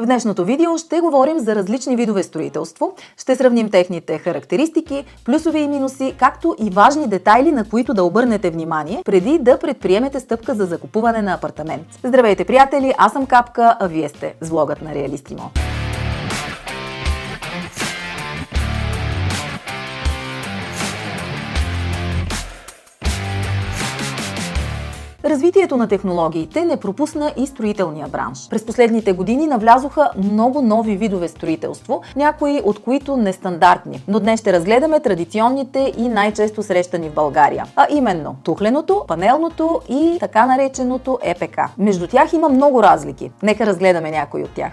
В днешното видео ще говорим за различни видове строителство, ще сравним техните характеристики, плюсове и минуси, както и важни детайли, на които да обърнете внимание, преди да предприемете стъпка за закупуване на апартамент. Здравейте, приятели! Аз съм Капка, а вие сте с влогът на Реалистимо. Развитието на технологиите не пропусна и строителния бранш. През последните години навлязоха много нови видове строителство, някои от които нестандартни. Но днес ще разгледаме традиционните и най-често срещани в България, а именно тухленото, панелното и така нареченото ЕПК. Между тях има много разлики. Нека разгледаме някои от тях.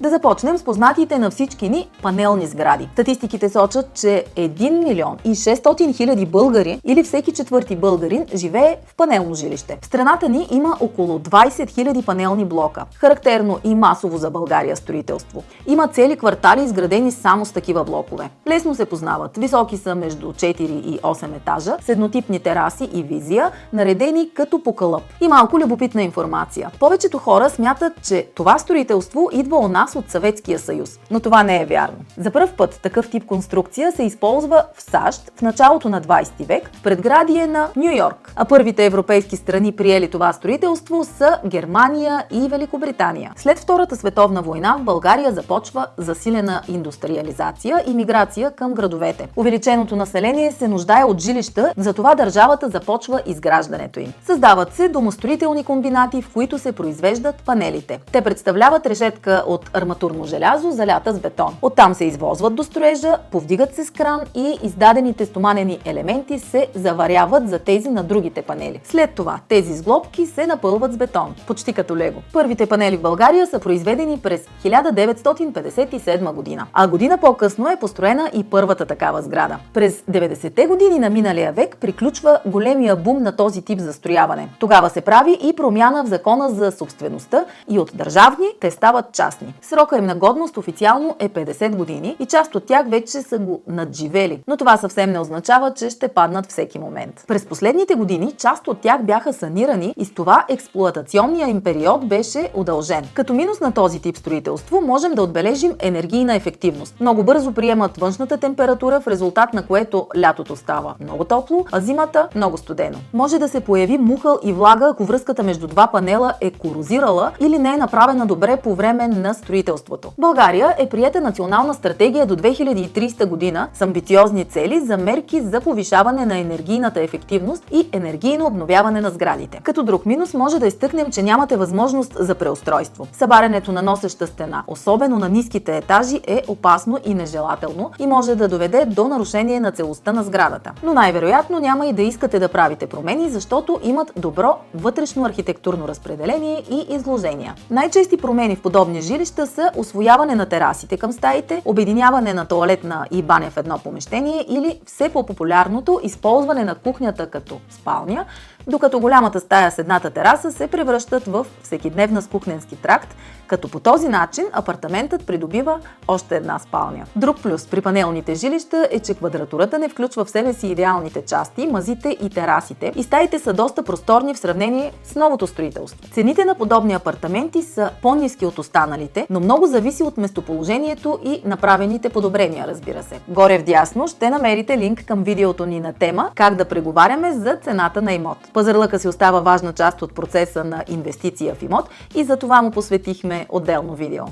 Да започнем с познатите на всички ни панелни сгради. Статистиките сочат, че 1 милион и 600 хиляди българи или всеки четвърти българин живее в панелно жилище. В страната ни има около 20 хиляди панелни блока. Характерно и масово за България строителство. Има цели квартали изградени само с такива блокове. Лесно се познават. Високи са между 4 и 8 етажа, с еднотипни тераси и визия, наредени като по кълъп. И малко любопитна информация. Повечето хора смятат, че това строителство идва у нас от Съветския съюз. Но това не е вярно. За първ път такъв тип конструкция се използва в САЩ в началото на 20 век в предградие на Нью Йорк. А първите европейски страни приели това строителство са Германия и Великобритания. След Втората световна война в България започва засилена индустриализация и миграция към градовете. Увеличеното население се нуждае от жилища, затова държавата започва изграждането им. Създават се домостроителни комбинати, в които се произвеждат панелите. Те представляват решетка от арматурно желязо, залята с бетон. Оттам се извозват до строежа, повдигат се с кран и издадените стоманени елементи се заваряват за тези на другите панели. След това тези сглобки се напълват с бетон, почти като лего. Първите панели в България са произведени през 1957 година, а година по-късно е построена и първата такава сграда. През 90-те години на миналия век приключва големия бум на този тип застрояване. Тогава се прави и промяна в закона за собствеността и от държавни те стават частни. Срока им на годност официално е 50 години и част от тях вече са го надживели, но това съвсем не означава, че ще паднат всеки момент. През последните години част от тях бяха санирани и с това експлуатационния им период беше удължен. Като минус на този тип строителство можем да отбележим енергийна ефективност. Много бързо приемат външната температура, в резултат на което лятото става много топло, а зимата много студено. Може да се появи мухъл и влага, ако връзката между два панела е корозирала или не е направена добре по време на строителството строителството. България е приета национална стратегия до 2030 година с амбициозни цели за мерки за повишаване на енергийната ефективност и енергийно обновяване на сградите. Като друг минус може да изтъкнем, че нямате възможност за преустройство. Събарянето на носеща стена, особено на ниските етажи, е опасно и нежелателно и може да доведе до нарушение на целостта на сградата. Но най-вероятно няма и да искате да правите промени, защото имат добро вътрешно архитектурно разпределение и изложения. Най-чести промени в подобни жилища са освояване на терасите към стаите, обединяване на туалетна и баня в едно помещение или все по-популярното използване на кухнята като спалня, докато голямата стая с едната тераса се превръщат в всекидневна с кухненски тракт, като по този начин апартаментът придобива още една спалня. Друг плюс при панелните жилища е, че квадратурата не включва в себе си идеалните части, мазите и терасите и стаите са доста просторни в сравнение с новото строителство. Цените на подобни апартаменти са по-низки от останалите, но много зависи от местоположението и направените подобрения, разбира се. Горе в дясно ще намерите линк към видеото ни на тема как да преговаряме за цената на имот. Пазарлъка си остава важна част от процеса на инвестиция в имот и за това му посветихме отделно видео.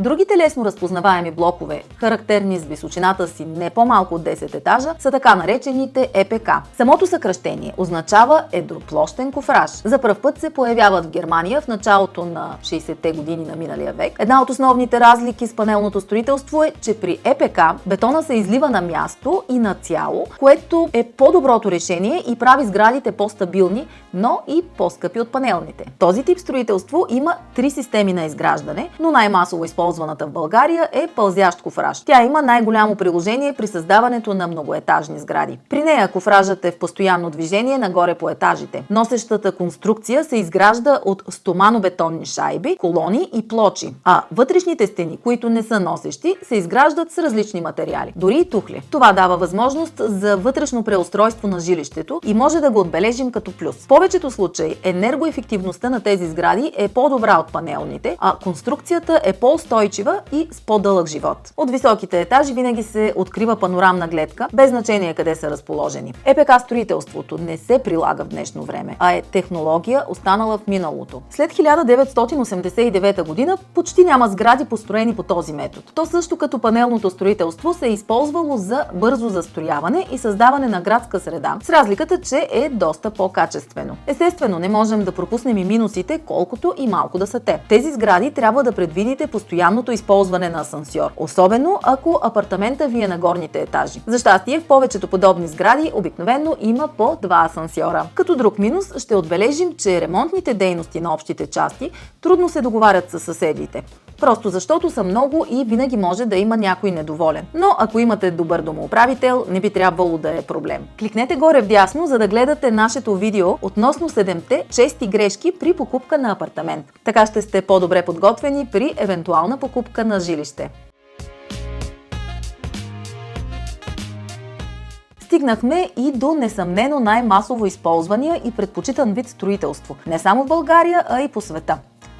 Другите лесно разпознаваеми блокове, характерни с височината си не по-малко от 10 етажа, са така наречените ЕПК. Самото съкръщение означава едроплощен кофраж. За първ път се появяват в Германия в началото на 60-те години на миналия век. Една от основните разлики с панелното строителство е, че при ЕПК бетона се излива на място и на цяло, което е по-доброто решение и прави сградите по-стабилни, но и по-скъпи от панелните. Този тип строителство има три системи на изграждане, но най-масово използваме използваната в България е пълзящ кофраж. Тя има най-голямо приложение при създаването на многоетажни сгради. При нея кофражът е в постоянно движение нагоре по етажите. Носещата конструкция се изгражда от стоманобетонни шайби, колони и плочи, а вътрешните стени, които не са носещи, се изграждат с различни материали, дори и тухли. Това дава възможност за вътрешно преустройство на жилището и може да го отбележим като плюс. В повечето случаи енергоефективността на тези сгради е по-добра от панелните, а конструкцията е по-устойчива и с по-дълъг живот. От високите етажи винаги се открива панорамна гледка, без значение къде са разположени. ЕПК строителството не се прилага в днешно време, а е технология останала в миналото. След 1989 година почти няма сгради построени по този метод. То също като панелното строителство се е използвало за бързо застрояване и създаване на градска среда, с разликата, че е доста по-качествено. Естествено, не можем да пропуснем и минусите, колкото и малко да са те. Тези сгради трябва да предвидите постоянното използване на асансьор, особено ако апартамента ви е на горните етажи. За щастие, в повечето подобни сгради обикновено има по два асансьора. Като друг минус ще отбележим, че ремонтните дейности на общите части трудно се договарят с съседите. Просто защото са много и винаги може да има някой недоволен. Но ако имате добър домоуправител, не би трябвало да е проблем. Кликнете горе вдясно, за да гледате нашето видео относно 7-те чести грешки при покупка на апартамент. Така ще сте по-добре подготвени при евентуална покупка на жилище. стигнахме и до несъмнено най-масово използвания и предпочитан вид строителство. Не само в България, а и по света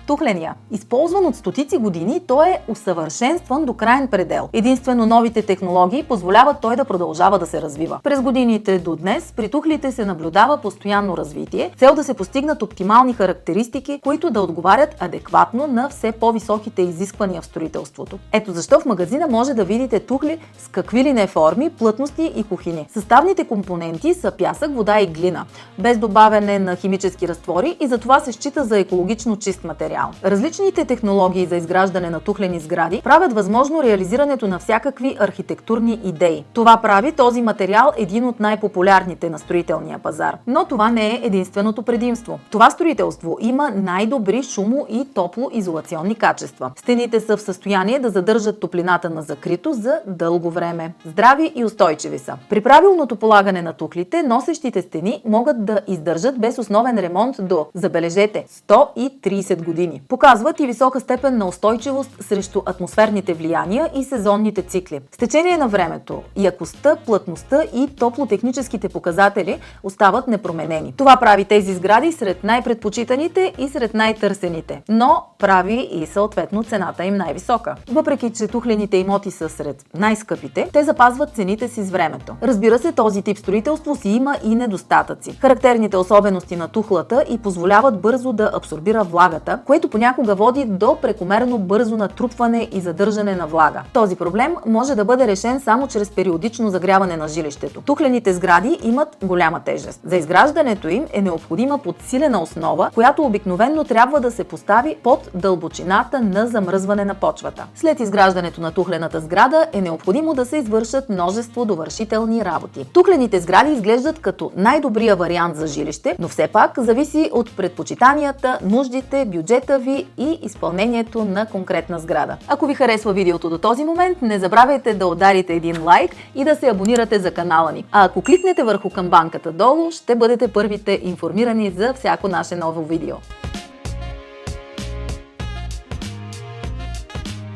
тухления. Използван от стотици години, той е усъвършенстван до крайен предел. Единствено новите технологии позволяват той да продължава да се развива. През годините до днес при тухлите се наблюдава постоянно развитие, цел да се постигнат оптимални характеристики, които да отговарят адекватно на все по-високите изисквания в строителството. Ето защо в магазина може да видите тухли с какви ли не форми, плътности и кухини. Съставните компоненти са пясък, вода и глина, без добавяне на химически разтвори и затова се счита за екологично чист материал материал. Различните технологии за изграждане на тухлени сгради правят възможно реализирането на всякакви архитектурни идеи. Това прави този материал един от най-популярните на строителния пазар. Но това не е единственото предимство. Това строителство има най-добри шумо и топлоизолационни качества. Стените са в състояние да задържат топлината на закрито за дълго време. Здрави и устойчиви са. При правилното полагане на тухлите, носещите стени могат да издържат без основен ремонт до, забележете, 130 години години. Показват и висока степен на устойчивост срещу атмосферните влияния и сезонните цикли. С течение на времето, якостта, плътността и топлотехническите показатели остават непроменени. Това прави тези сгради сред най-предпочитаните и сред най-търсените, но прави и съответно цената им най-висока. Въпреки, че тухлените имоти са сред най-скъпите, те запазват цените си с времето. Разбира се, този тип строителство си има и недостатъци. Характерните особености на тухлата и позволяват бързо да абсорбира влагата, което понякога води до прекомерно бързо натрупване и задържане на влага. Този проблем може да бъде решен само чрез периодично загряване на жилището. Тухлените сгради имат голяма тежест. За изграждането им е необходима подсилена основа, която обикновенно трябва да се постави под дълбочината на замръзване на почвата. След изграждането на тухлената сграда е необходимо да се извършат множество довършителни работи. Тухлените сгради изглеждат като най-добрия вариант за жилище, но все пак зависи от предпочитанията, нуждите, бюджет бюджета ви и изпълнението на конкретна сграда. Ако ви харесва видеото до този момент, не забравяйте да ударите един лайк и да се абонирате за канала ни. А ако кликнете върху камбанката долу, ще бъдете първите информирани за всяко наше ново видео.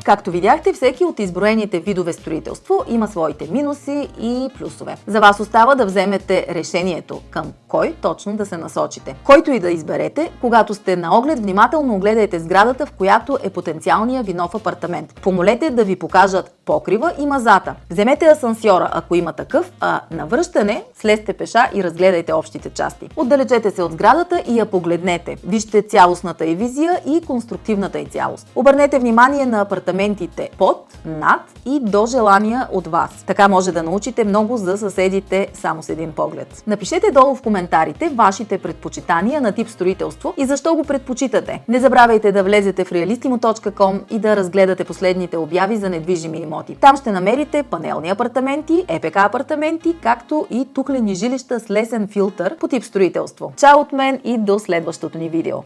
Както видяхте, всеки от изброените видове строителство има своите минуси и плюсове. За вас остава да вземете решението към кой точно да се насочите. Който и да изберете, когато сте на оглед, внимателно огледайте сградата, в която е потенциалния ви нов апартамент. Помолете да ви покажат покрива и мазата. Вземете асансьора, ако има такъв, а на връщане слезте пеша и разгледайте общите части. Отдалечете се от сградата и я погледнете. Вижте цялостната и визия и конструктивната и цялост. Обърнете внимание на апартаментите под, над и до желания от вас. Така може да научите много за съседите само с един поглед. Напишете долу в коментарите вашите предпочитания на тип строителство и защо го предпочитате. Не забравяйте да влезете в realistimo.com и да разгледате последните обяви за недвижими имоти имоти. Там ще намерите панелни апартаменти, ЕПК апартаменти, както и тухлени жилища с лесен филтър по тип строителство. Чао от мен и до следващото ни видео!